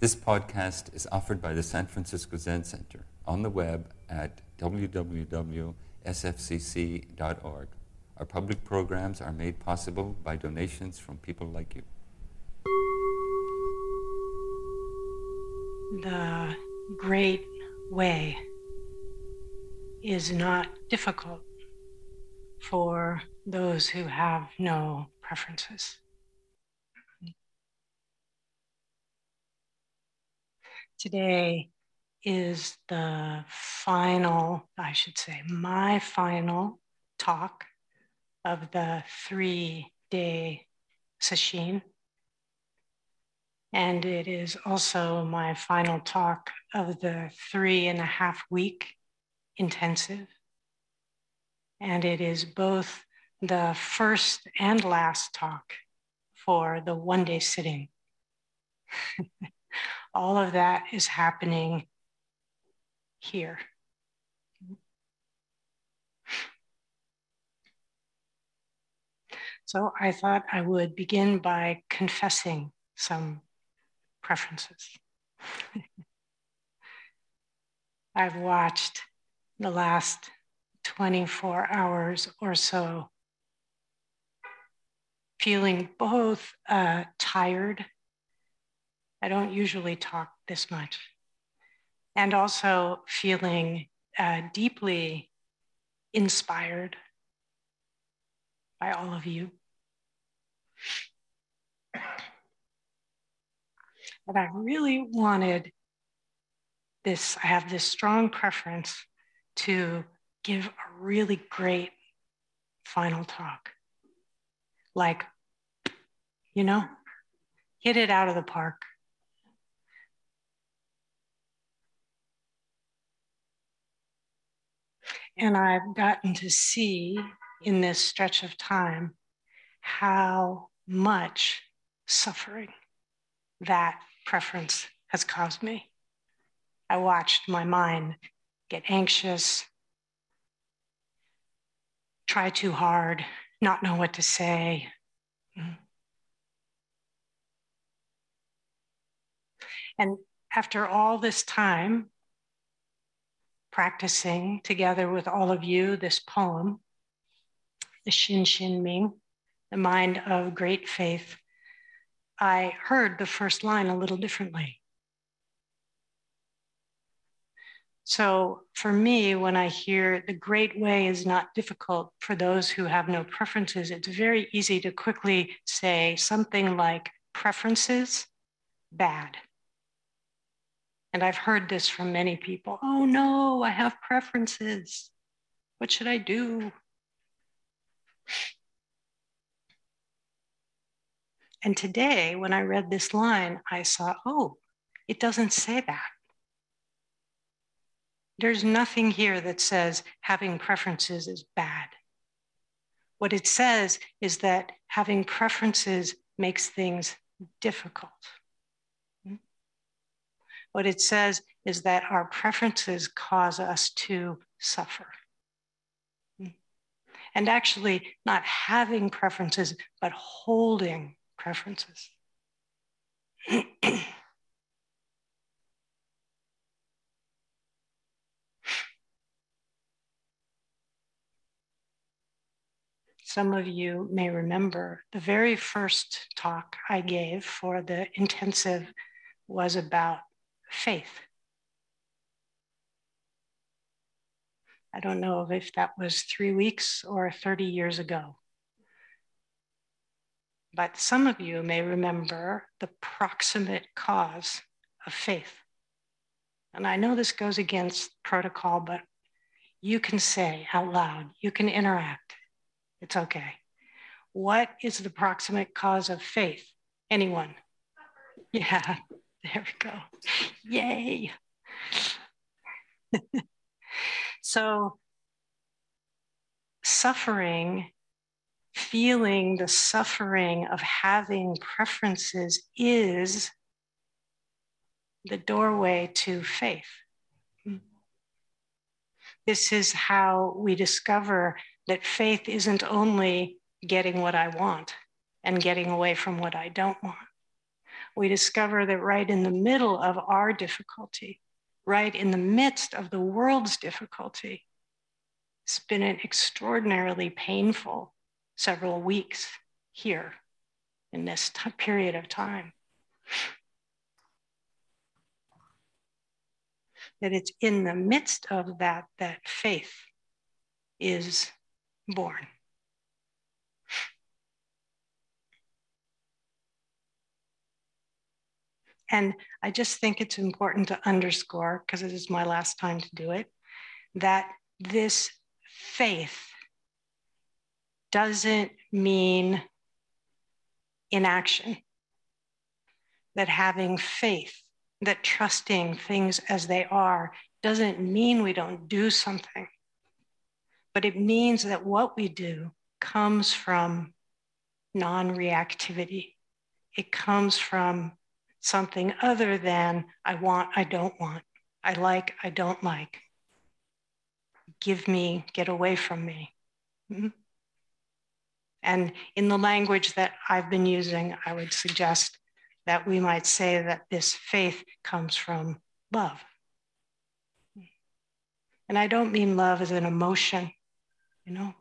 This podcast is offered by the San Francisco Zen Center on the web at www.sfzc.org. Our public programs are made possible by donations from people like you. The great way is not difficult for those who have no preferences. Today is the final, I should say, my final talk of the three day sesshin. And it is also my final talk of the three and a half week intensive. And it is both the first and last talk for the one day sitting. All of that is happening here. So I thought I would begin by confessing some preferences. I've watched the last 24 hours or so feeling both uh, tired. I don't usually talk this much. And also feeling uh, deeply inspired by all of you. But I really wanted this, I have this strong preference to give a really great final talk. Like, you know, hit it out of the park. And I've gotten to see in this stretch of time how much suffering that preference has caused me. I watched my mind get anxious, try too hard, not know what to say. Mm-hmm. And after all this time practicing together with all of you this poem, the Shin Shin Ming, the mind of great faith, I heard the first line a little differently. So for me, when I hear the great way is not difficult for those who have no preferences, it's very easy to quickly say something like preferences, bad. And I've heard this from many people. Oh no, I have preferences. What should I do? And today, when I read this line, I saw, oh, it doesn't say that. There's nothing here that says having preferences is bad. What it says is that having preferences makes things difficult. What it says is that our preferences cause us to suffer. And actually, not having preferences, but holding preferences. Some of you may remember the very first talk I gave for the intensive was about faith. I don't know if that was three weeks or 30 years ago. But some of you may remember the proximate cause of faith. And I know this goes against protocol, but you can say out loud, you can interact. It's okay. What is the proximate cause of faith? Anyone? Yeah, there we go. Yay. so, suffering feeling the suffering of having preferences is the doorway to faith. This is how we discover that faith isn't only getting what I want and getting away from what I don't want. We discover that right in the middle of our difficulty, right in the midst of the world's difficulty, it's been an extraordinarily painful several weeks here in this t- period of time. That it's in the midst of that that faith is born. And I just think it's important to underscore, because it is my last time to do it, that this faith doesn't mean inaction. That having faith, that trusting things as they are, doesn't mean we don't do something, but it means that what we do comes from non reactivity. It comes from something other than I want, I don't want, I like, I don't like. Give me, get away from me. Mm-hmm. And in the language that I've been using, I would suggest that we might say that this faith comes from love. And I don't mean love as an emotion, you know,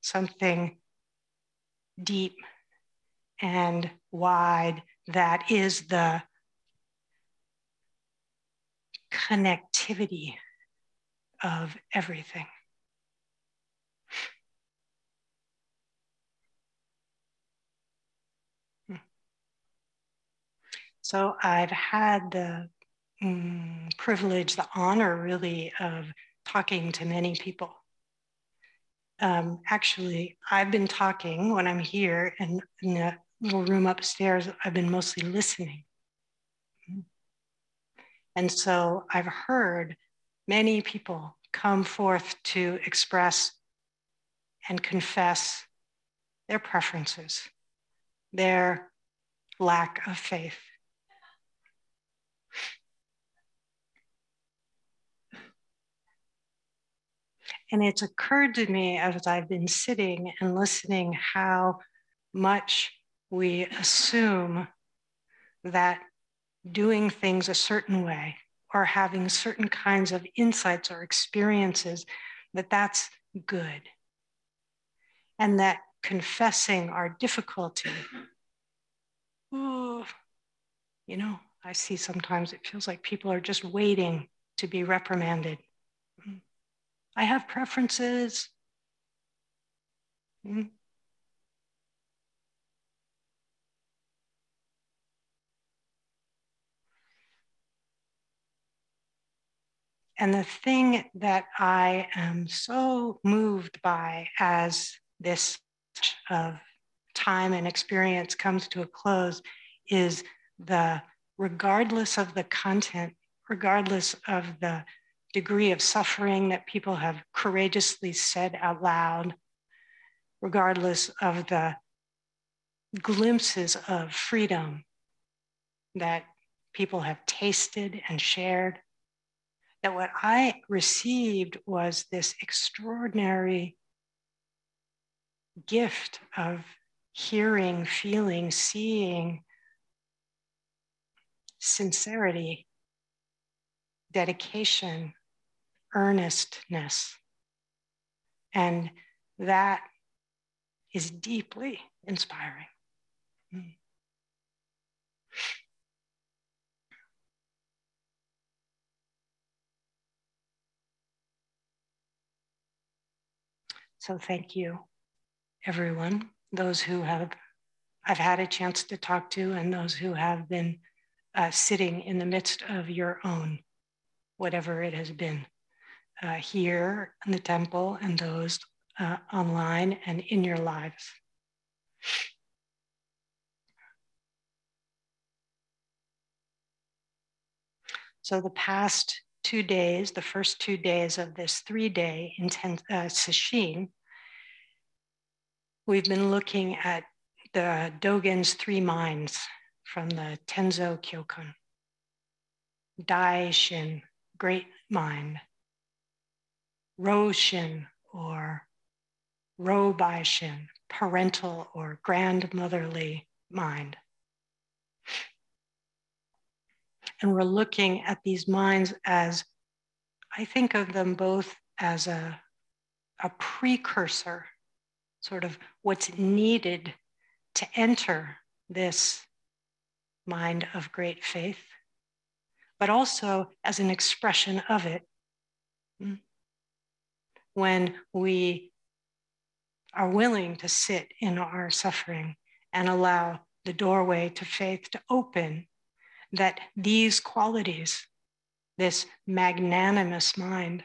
something deep and wide that is the connectivity of everything. Hmm. So I've had the mm, privilege, the honor really of talking to many people. Um, actually, I've been talking when I'm here in, in little room upstairs, I've been mostly listening. Mm-hmm. And so I've heard many people come forth to express and confess their preferences, their lack of faith. And it's occurred to me as I've been sitting and listening how much we assume that doing things a certain way or having certain kinds of insights or experiences that that's good. And that confessing our difficulty oh, you know i see sometimes it feels like people are just waiting to be reprimanded. Mm-hmm. I have preferences mm-hmm. And the thing that I am so moved by as this of time and experience comes to a close is the regardless of the content, regardless of the degree of suffering that people have courageously said out loud, regardless of the glimpses of freedom that people have tasted and shared, that what I received was this extraordinary gift of hearing, feeling, seeing sincerity, dedication, earnestness. And that is deeply inspiring. Mm. So thank you, everyone, those who have I've had a chance to talk to, and those who have been uh, sitting in the midst of your own, whatever it has been, uh, here in the temple and those uh, online and in your lives. So the past two days, the first two days of this three day intense uh, sesshin, we've been looking at the Dogen's three minds from the Tenzo Kyokun. Dai Shin, great mind. Roshin or Robai Shin, parental or grandmotherly mind. And we're looking at these minds as I think of them both as a, a precursor, sort of what's needed to enter this mind of great faith, but also as an expression of it. Hmm. When we are willing to sit in our suffering and allow the doorway to faith to open, that these qualities, this magnanimous mind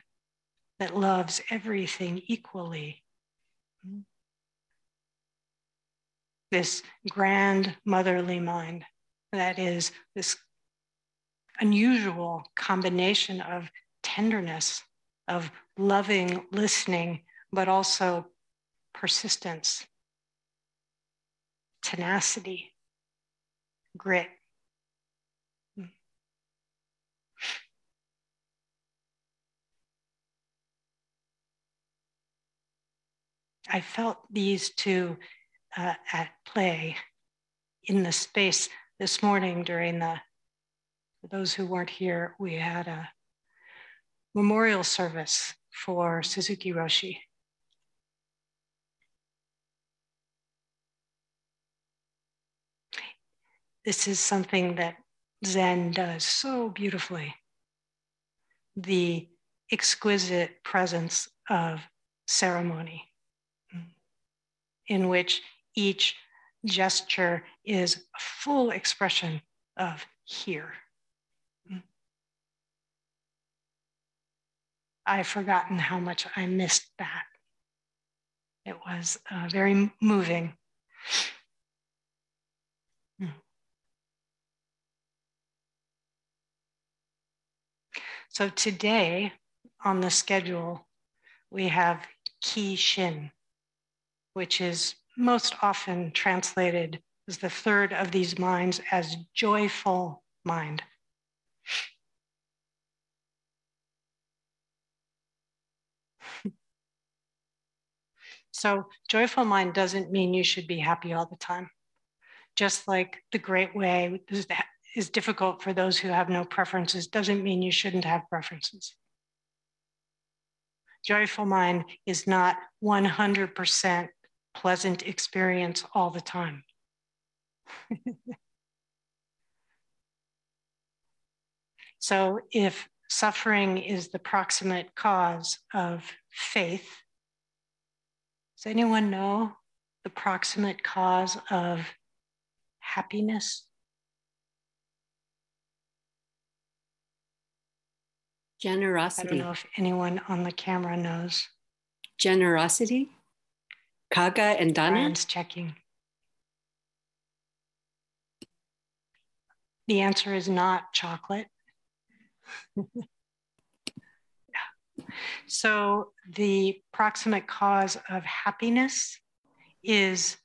that loves everything equally, this grand motherly mind that is this unusual combination of tenderness, of loving listening, but also persistence, tenacity, grit. I felt these two uh, at play in the space this morning during the, for those who weren't here, we had a memorial service for Suzuki Roshi. This is something that Zen does so beautifully. The exquisite presence of ceremony, in which each gesture is a full expression of here. I've forgotten how much I missed that. It was uh, very moving. So today on the schedule, we have Ki Shin, which is most often translated as the third of these minds as joyful mind. so, joyful mind doesn't mean you should be happy all the time. Just like the great way is difficult for those who have no preferences, doesn't mean you shouldn't have preferences. Joyful mind is not 100% pleasant experience all the time. so, if suffering is the proximate cause of faith, does anyone know the proximate cause of happiness? Generosity. I don't know if anyone on the camera knows. Generosity? Kaga and Dana? Brian's checking. The answer is not chocolate. so, the proximate cause of happiness is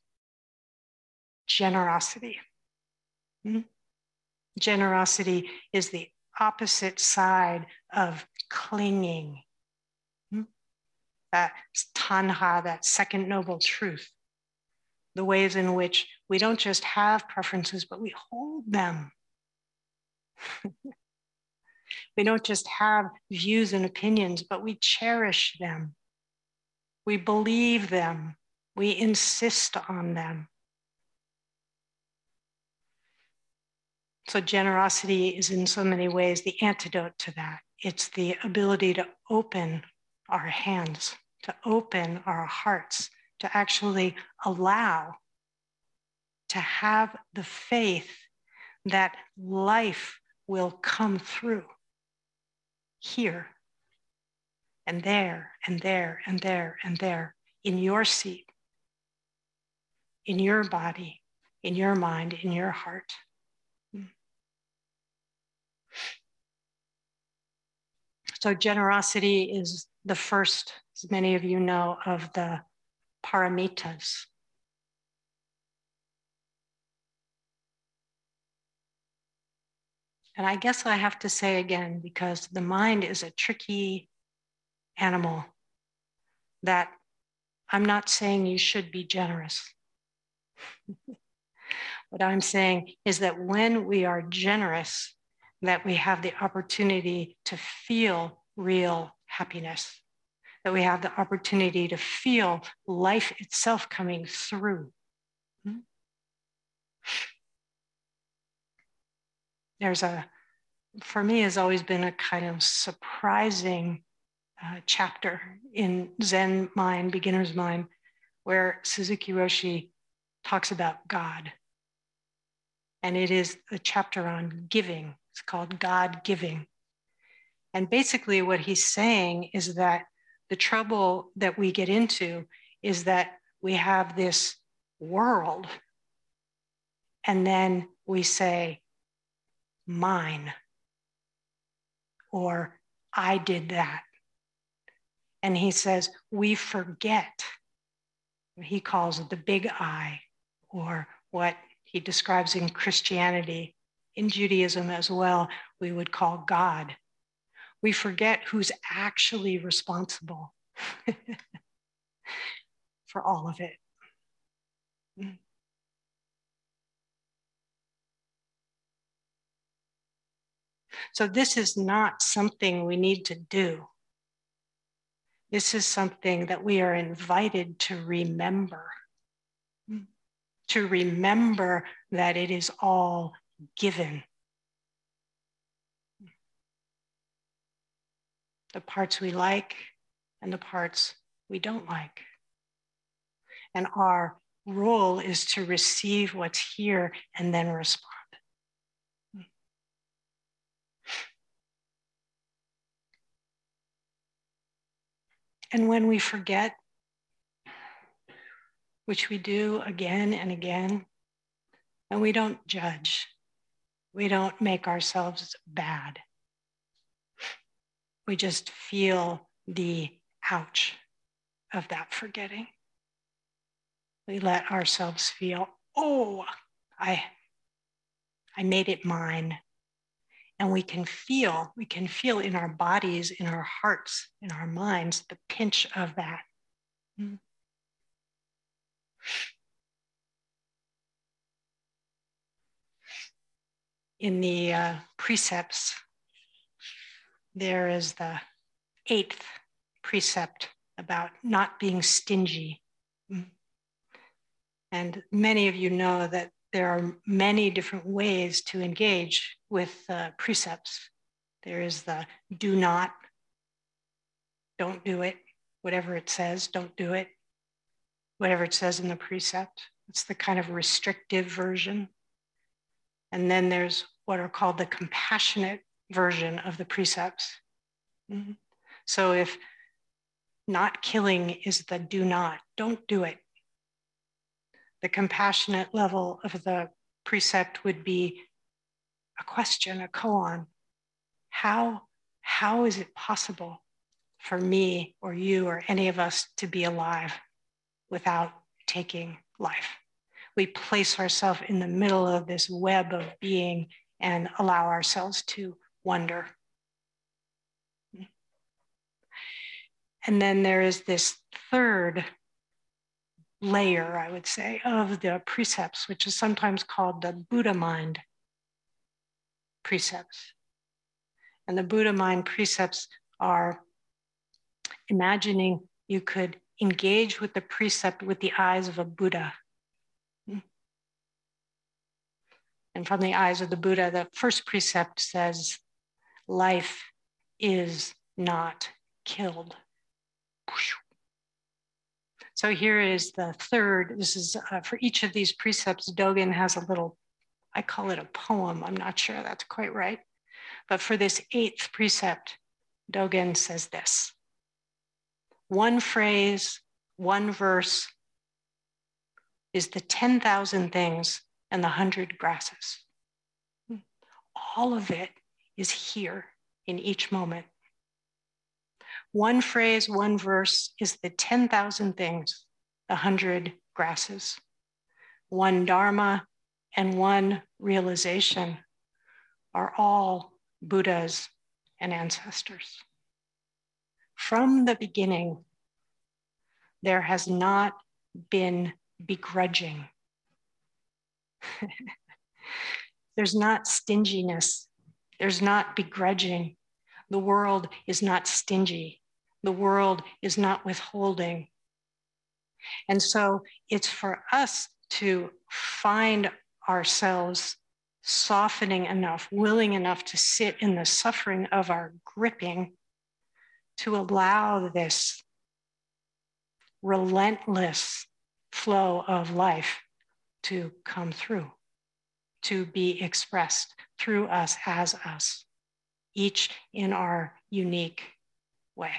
generosity. Hmm? Generosity is the opposite side of clinging that tanha, that second noble truth, the ways in which we don't just have preferences, but we hold them. we don't just have views and opinions, but we cherish them. We believe them. We insist on them. So, generosity is in so many ways the antidote to that. It's the ability to open our hands to open our hearts, to actually allow, to have the faith that life will come through here and there and there and there and there in your seat, in your body, in your mind, in your heart. So, generosity is the first as many of you know, of the paramitas. And I guess I have to say again, because the mind is a tricky animal, that I'm not saying you should be generous. what I'm saying is that when we are generous, that we have the opportunity to feel real happiness, that we have the opportunity to feel life itself coming through. Hmm? There's a, for me, has always been a kind of surprising uh, chapter in Zen mind, beginner's mind, where Suzuki Roshi talks about God. And it is a chapter on giving. It's called God Giving. And basically, what he's saying is that the trouble that we get into is that we have this world, and then we say, mine, or I did that. And he says, we forget. He calls it the big I, or what he describes in Christianity, in Judaism as well, we would call God. We forget who's actually responsible for all of it. So, this is not something we need to do. This is something that we are invited to remember. To remember that it is all given. The parts we like and the parts we don't like. And our role is to receive what's here and then respond. And when we forget, which we do again and again, and we don't judge, we don't make ourselves bad. We just feel the ouch of that forgetting. We let ourselves feel, oh, I, I made it mine and we can feel we can feel in our bodies in our hearts in our minds the pinch of that hmm. in the uh, precepts there is the eighth precept about not being stingy and many of you know that there are many different ways to engage with uh, precepts. There is the do not, don't do it, whatever it says, don't do it, whatever it says in the precept. It's the kind of restrictive version. And then there's what are called the compassionate version of the precepts. Mm-hmm. So if not killing is the do not, don't do it the compassionate level of the precept would be a question, a koan. How, how is it possible for me or you or any of us to be alive without taking life? We place ourselves in the middle of this web of being and allow ourselves to wonder. And then there is this third layer, I would say, of the precepts, which is sometimes called the Buddha mind precepts. And the Buddha mind precepts are imagining you could engage with the precept with the eyes of a Buddha. And from the eyes of the Buddha, the first precept says, life is not killed. So here is the third. This is uh, for each of these precepts, Dogen has a little, I call it a poem. I'm not sure that's quite right. But for this eighth precept, Dogen says this one phrase, one verse is the 10,000 things and the 100 grasses. All of it is here in each moment. One phrase, one verse is the 10,000 things, a 100 grasses. One Dharma and one realization are all Buddhas and ancestors. From the beginning, there has not been begrudging. There's not stinginess. There's not begrudging. The world is not stingy. The world is not withholding. And so it's for us to find ourselves softening enough, willing enough to sit in the suffering of our gripping to allow this relentless flow of life to come through, to be expressed through us as us, each in our unique way.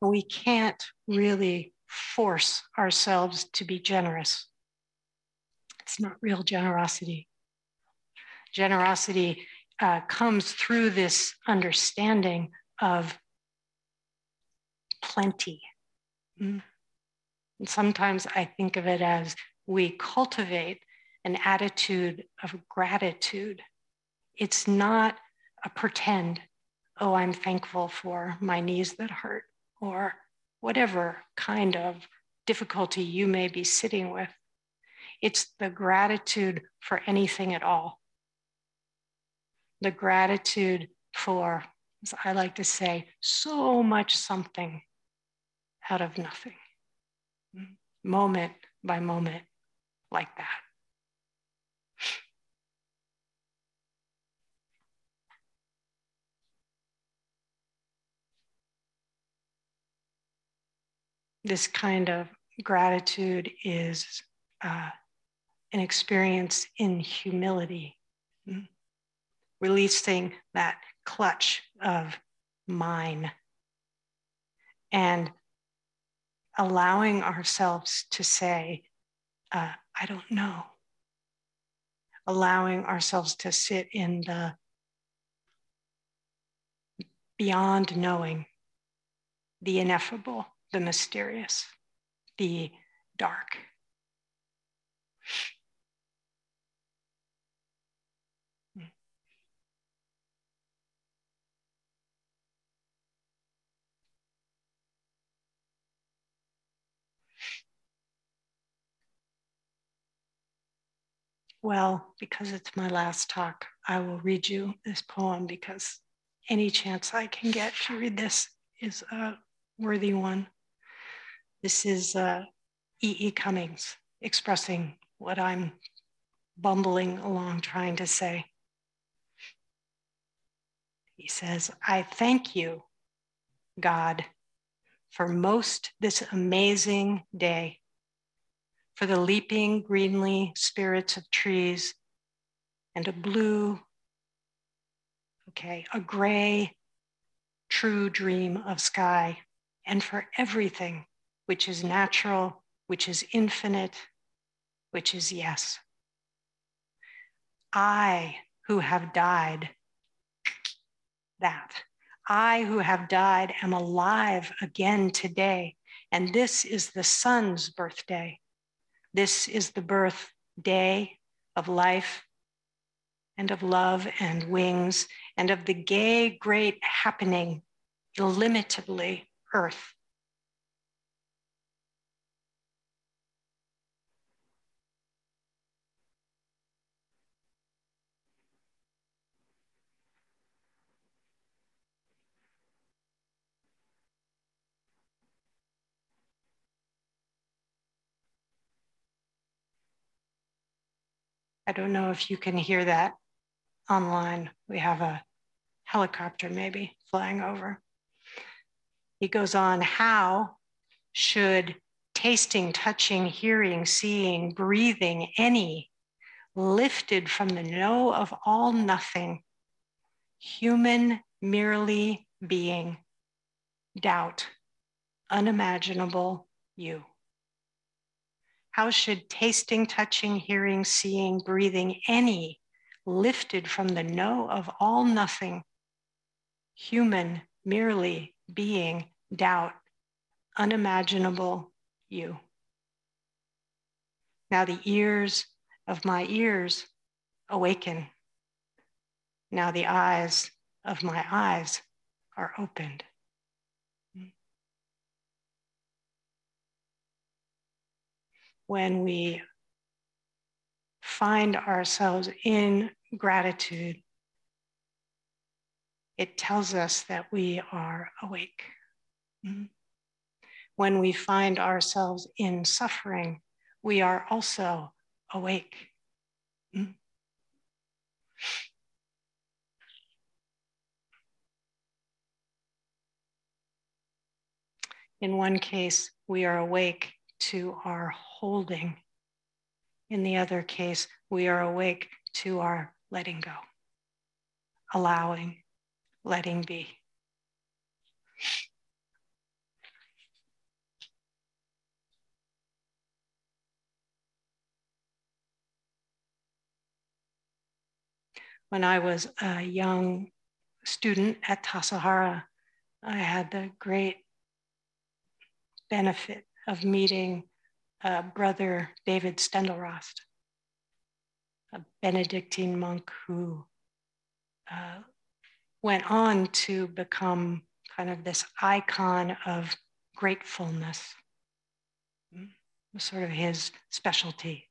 we can't really force ourselves to be generous. It's not real generosity. Generosity uh, comes through this understanding of plenty. Mm. And sometimes I think of it as we cultivate an attitude of gratitude. It's not a pretend, oh, I'm thankful for my knees that hurt or whatever kind of difficulty you may be sitting with. It's the gratitude for anything at all. The gratitude for, as I like to say, so much something out of nothing, moment by moment, like that. this kind of gratitude is uh, an experience in humility, releasing that clutch of mine. And allowing ourselves to say, uh, I don't know. Allowing ourselves to sit in the beyond knowing, the ineffable the mysterious, the dark. Well, because it's my last talk, I will read you this poem because any chance I can get to read this is a worthy one. This is uh, E. E. Cummings expressing what I'm bumbling along trying to say. He says, I thank you, God, for most this amazing day, for the leaping greenly spirits of trees and a blue, okay, a gray, true dream of sky, and for everything which is natural, which is infinite, which is yes. I who have died, that. I who have died am alive again today. And this is the sun's birthday. This is the birthday of life and of love and wings and of the gay, great happening, illimitably earth. I don't know if you can hear that online. We have a helicopter maybe flying over. He goes on, how should tasting, touching, hearing, seeing, breathing, any, lifted from the know of all nothing, human merely being, doubt, unimaginable you? How should tasting, touching, hearing, seeing, breathing, any lifted from the know of all nothing, human merely being, doubt, unimaginable you? Now the ears of my ears awaken. Now the eyes of my eyes are opened. When we find ourselves in gratitude, it tells us that we are awake. Mm-hmm. When we find ourselves in suffering, we are also awake. Mm-hmm. In one case, we are awake to our holding. In the other case, we are awake to our letting go, allowing, letting be. When I was a young student at Tassajara, I had the great benefit of meeting uh, Brother David Steindl-Rast, a Benedictine monk who uh, went on to become kind of this icon of gratefulness, mm, sort of his specialty.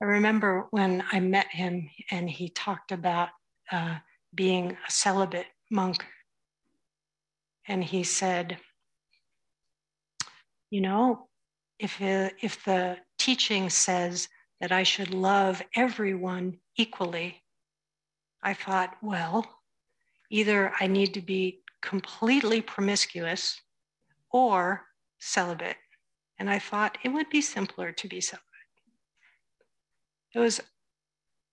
I remember when I met him and he talked about uh, being a celibate monk. And he said, You know, if, it, if the teaching says that I should love everyone equally, I thought, well, either I need to be completely promiscuous or celibate. And I thought it would be simpler to be celibate. It was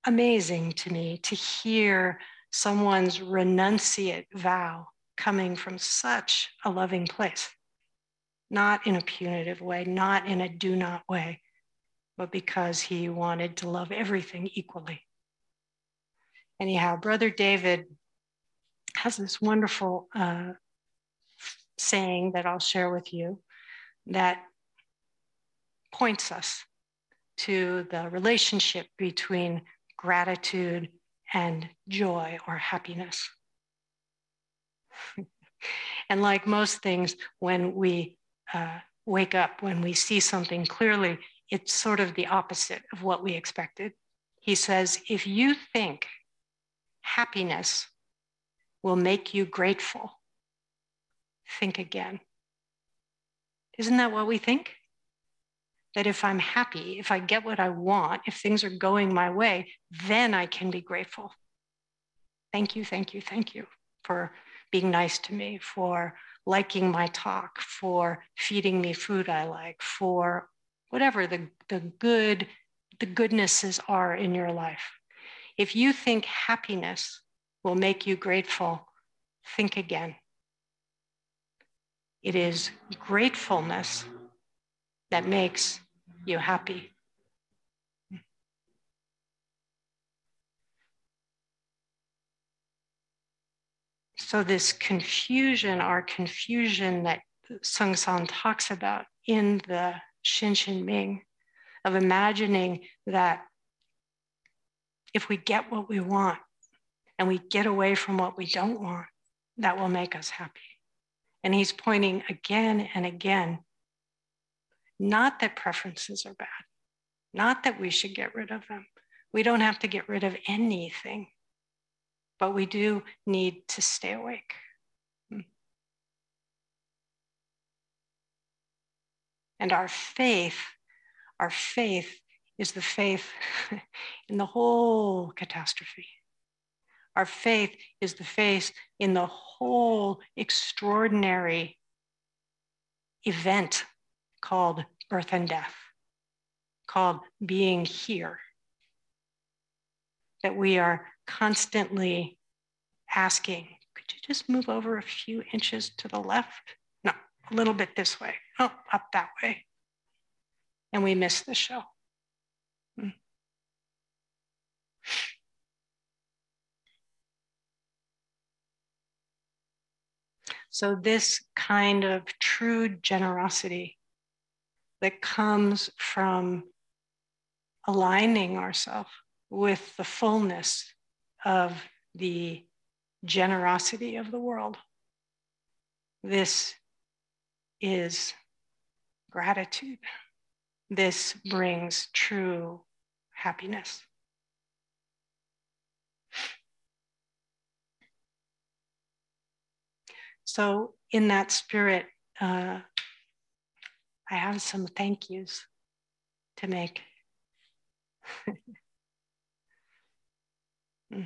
amazing to me to hear someone's renunciate vow coming from such a loving place, not in a punitive way, not in a do not way, but because he wanted to love everything equally. Anyhow, Brother David has this wonderful uh, saying that I'll share with you that points us to the relationship between gratitude and joy or happiness. and like most things, when we uh, wake up, when we see something clearly, it's sort of the opposite of what we expected. He says, if you think happiness will make you grateful, think again. Isn't that what we think? that if I'm happy, if I get what I want, if things are going my way, then I can be grateful. Thank you, thank you, thank you for being nice to me, for liking my talk, for feeding me food I like, for whatever the, the good, the goodnesses are in your life. If you think happiness will make you grateful, think again. It is gratefulness that makes you happy. So, this confusion, our confusion that Sengcan talks about in the Shin Ming, of imagining that if we get what we want and we get away from what we don't want, that will make us happy. And he's pointing again and again not that preferences are bad, not that we should get rid of them. We don't have to get rid of anything, but we do need to stay awake. Hmm. And our faith, our faith is the faith in the whole catastrophe. Our faith is the faith in the whole extraordinary event called birth and death, called being here. That we are constantly asking, could you just move over a few inches to the left? No, a little bit this way. Oh, up that way. And we miss the show. Hmm. So, this kind of true generosity that comes from aligning ourselves with the fullness of the generosity of the world This is gratitude. This brings true happiness. So, in that spirit, uh, I have some thank yous to make. Hmm.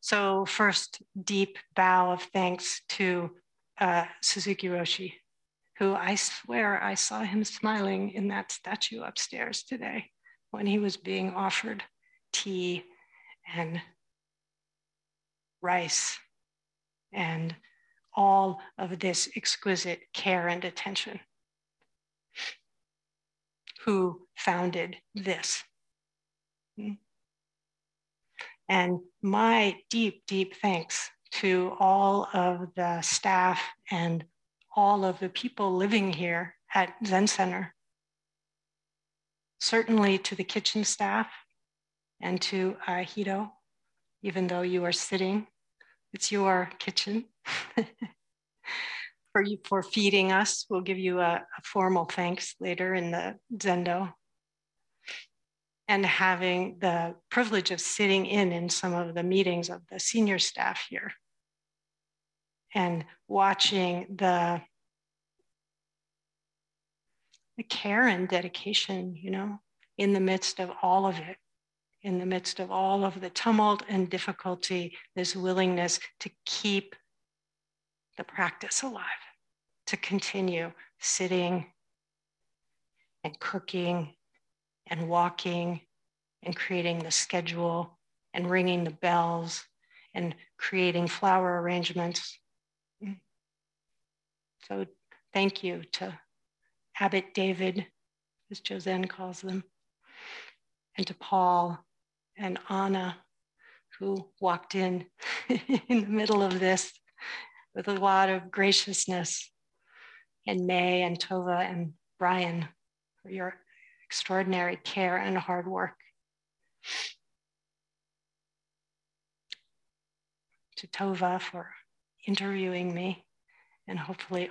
So, first, deep bow of thanks to uh, Suzuki Roshi, who I swear I saw him smiling in that statue upstairs today when he was being offered tea and rice and all of this exquisite care and attention. Who founded this? And my deep, deep thanks to all of the staff and all of the people living here at Zen Center. Certainly to the kitchen staff and to uh, even though you are sitting, it's your kitchen. for you for feeding us. We'll give you a, a formal thanks later in the Zendo and having the privilege of sitting in in some of the meetings of the senior staff here and watching the the care and dedication you know in the midst of all of it in the midst of all of the tumult and difficulty this willingness to keep the practice alive to continue sitting and cooking and walking and creating the schedule and ringing the bells and creating flower arrangements. So thank you to Abbot David, as Josen calls them, and to Paul and Anna, who walked in in the middle of this with a lot of graciousness, and May and Tova and Brian for your extraordinary care and hard work. To Tova for interviewing me and hopefully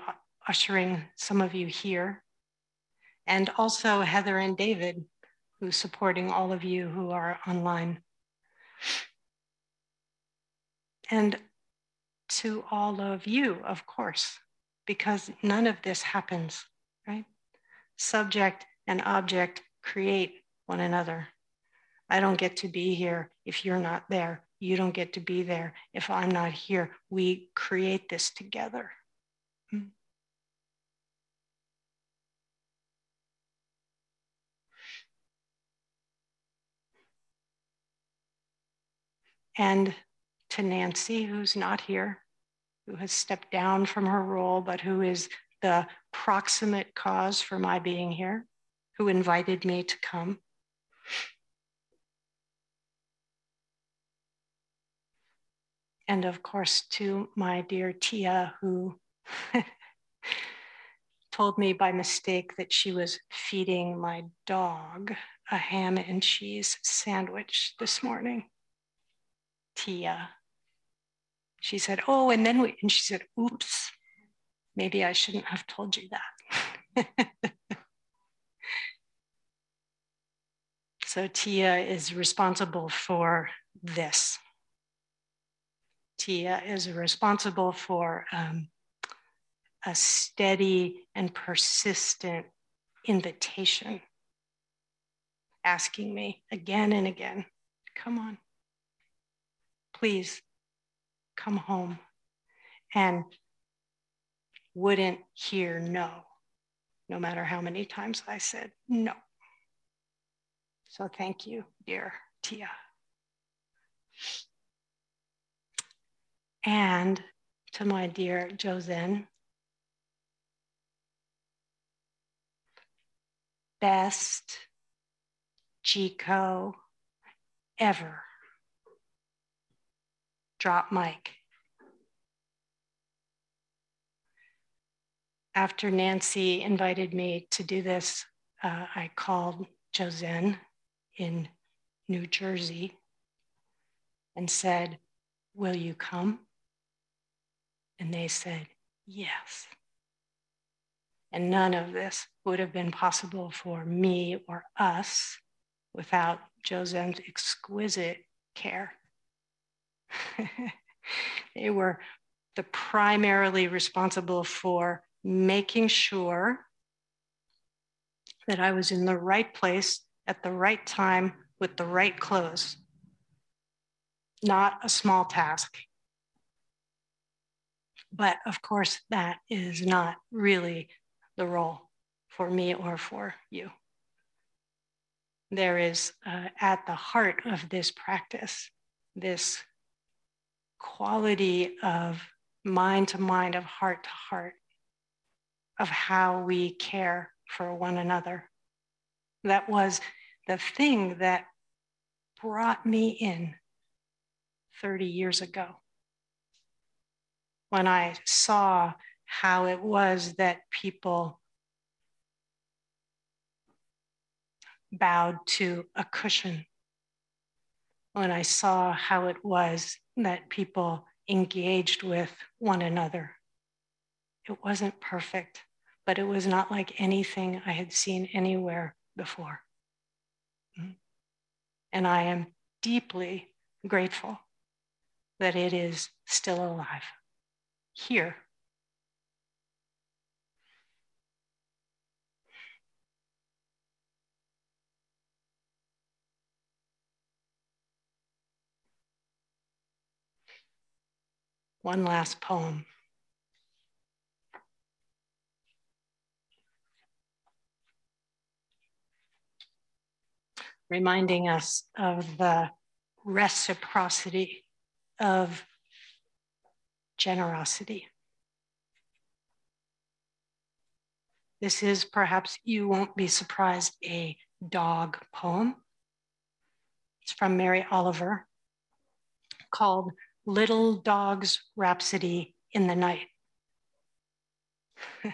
ushering some of you here. And also Heather and David, who's supporting all of you who are online. And to all of you, of course, because none of this happens, right? Subject and object create one another. I don't get to be here if you're not there. You don't get to be there if I'm not here. We create this together. And to Nancy, who's not here, who has stepped down from her role, but who is the proximate cause for my being here, who invited me to come. And of course, to my dear Tia, who told me by mistake that she was feeding my dog a ham and cheese sandwich this morning. Tia. She said, Oh, and then we, and she said, Oops, maybe I shouldn't have told you that. so Tia is responsible for this. Tia is responsible for um, a steady and persistent invitation, asking me again and again, come on, please come home and wouldn't hear no, no matter how many times I said no. So thank you, dear Tia. And to my dear Josen, best Chico ever drop mic. After Nancy invited me to do this, uh, I called Josen in New Jersey and said, Will you come? And they said, Yes. And none of this would have been possible for me or us without Josen's exquisite care. they were the primarily responsible for making sure that I was in the right place at the right time with the right clothes. Not a small task. But of course, that is not really the role for me or for you. There is uh, at the heart of this practice this quality of mind to mind, of heart to heart, of how we care for one another. That was the thing that brought me in 30 years ago when I saw how it was that people bowed to a cushion, when I saw how it was that people engaged with one another. It wasn't perfect, but it was not like anything I had seen anywhere before. And I am deeply grateful that it is still alive here. One last poem. Reminding us of the reciprocity of generosity. This is perhaps, you won't be surprised, a dog poem. It's from Mary Oliver called Little Dog's Rhapsody in the Night.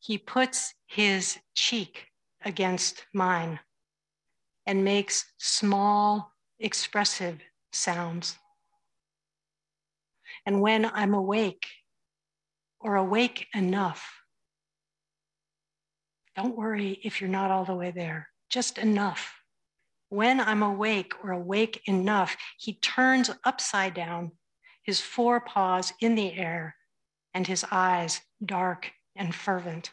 he puts his cheek against mine and makes small, expressive sounds. And when I'm awake or awake enough, don't worry if you're not all the way there, just enough. When I'm awake or awake enough, he turns upside down, his four paws in the air, and his eyes dark and fervent.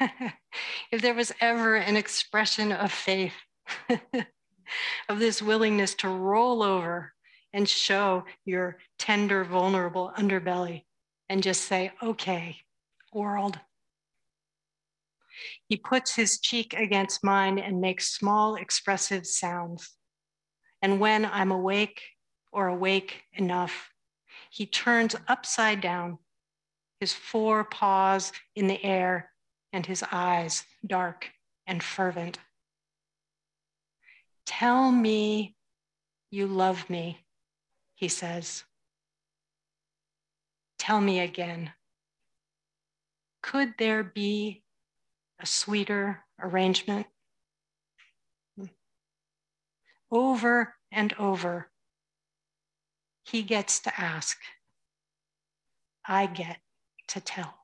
if there was ever an expression of faith, of this willingness to roll over and show your tender, vulnerable underbelly and just say, okay, world. He puts his cheek against mine and makes small, expressive sounds. And when I'm awake or awake enough, he turns upside down, his four paws in the air and his eyes dark and fervent. Tell me you love me, he says. Tell me again. Could there be a sweeter arrangement? Over and over, he gets to ask. I get to tell.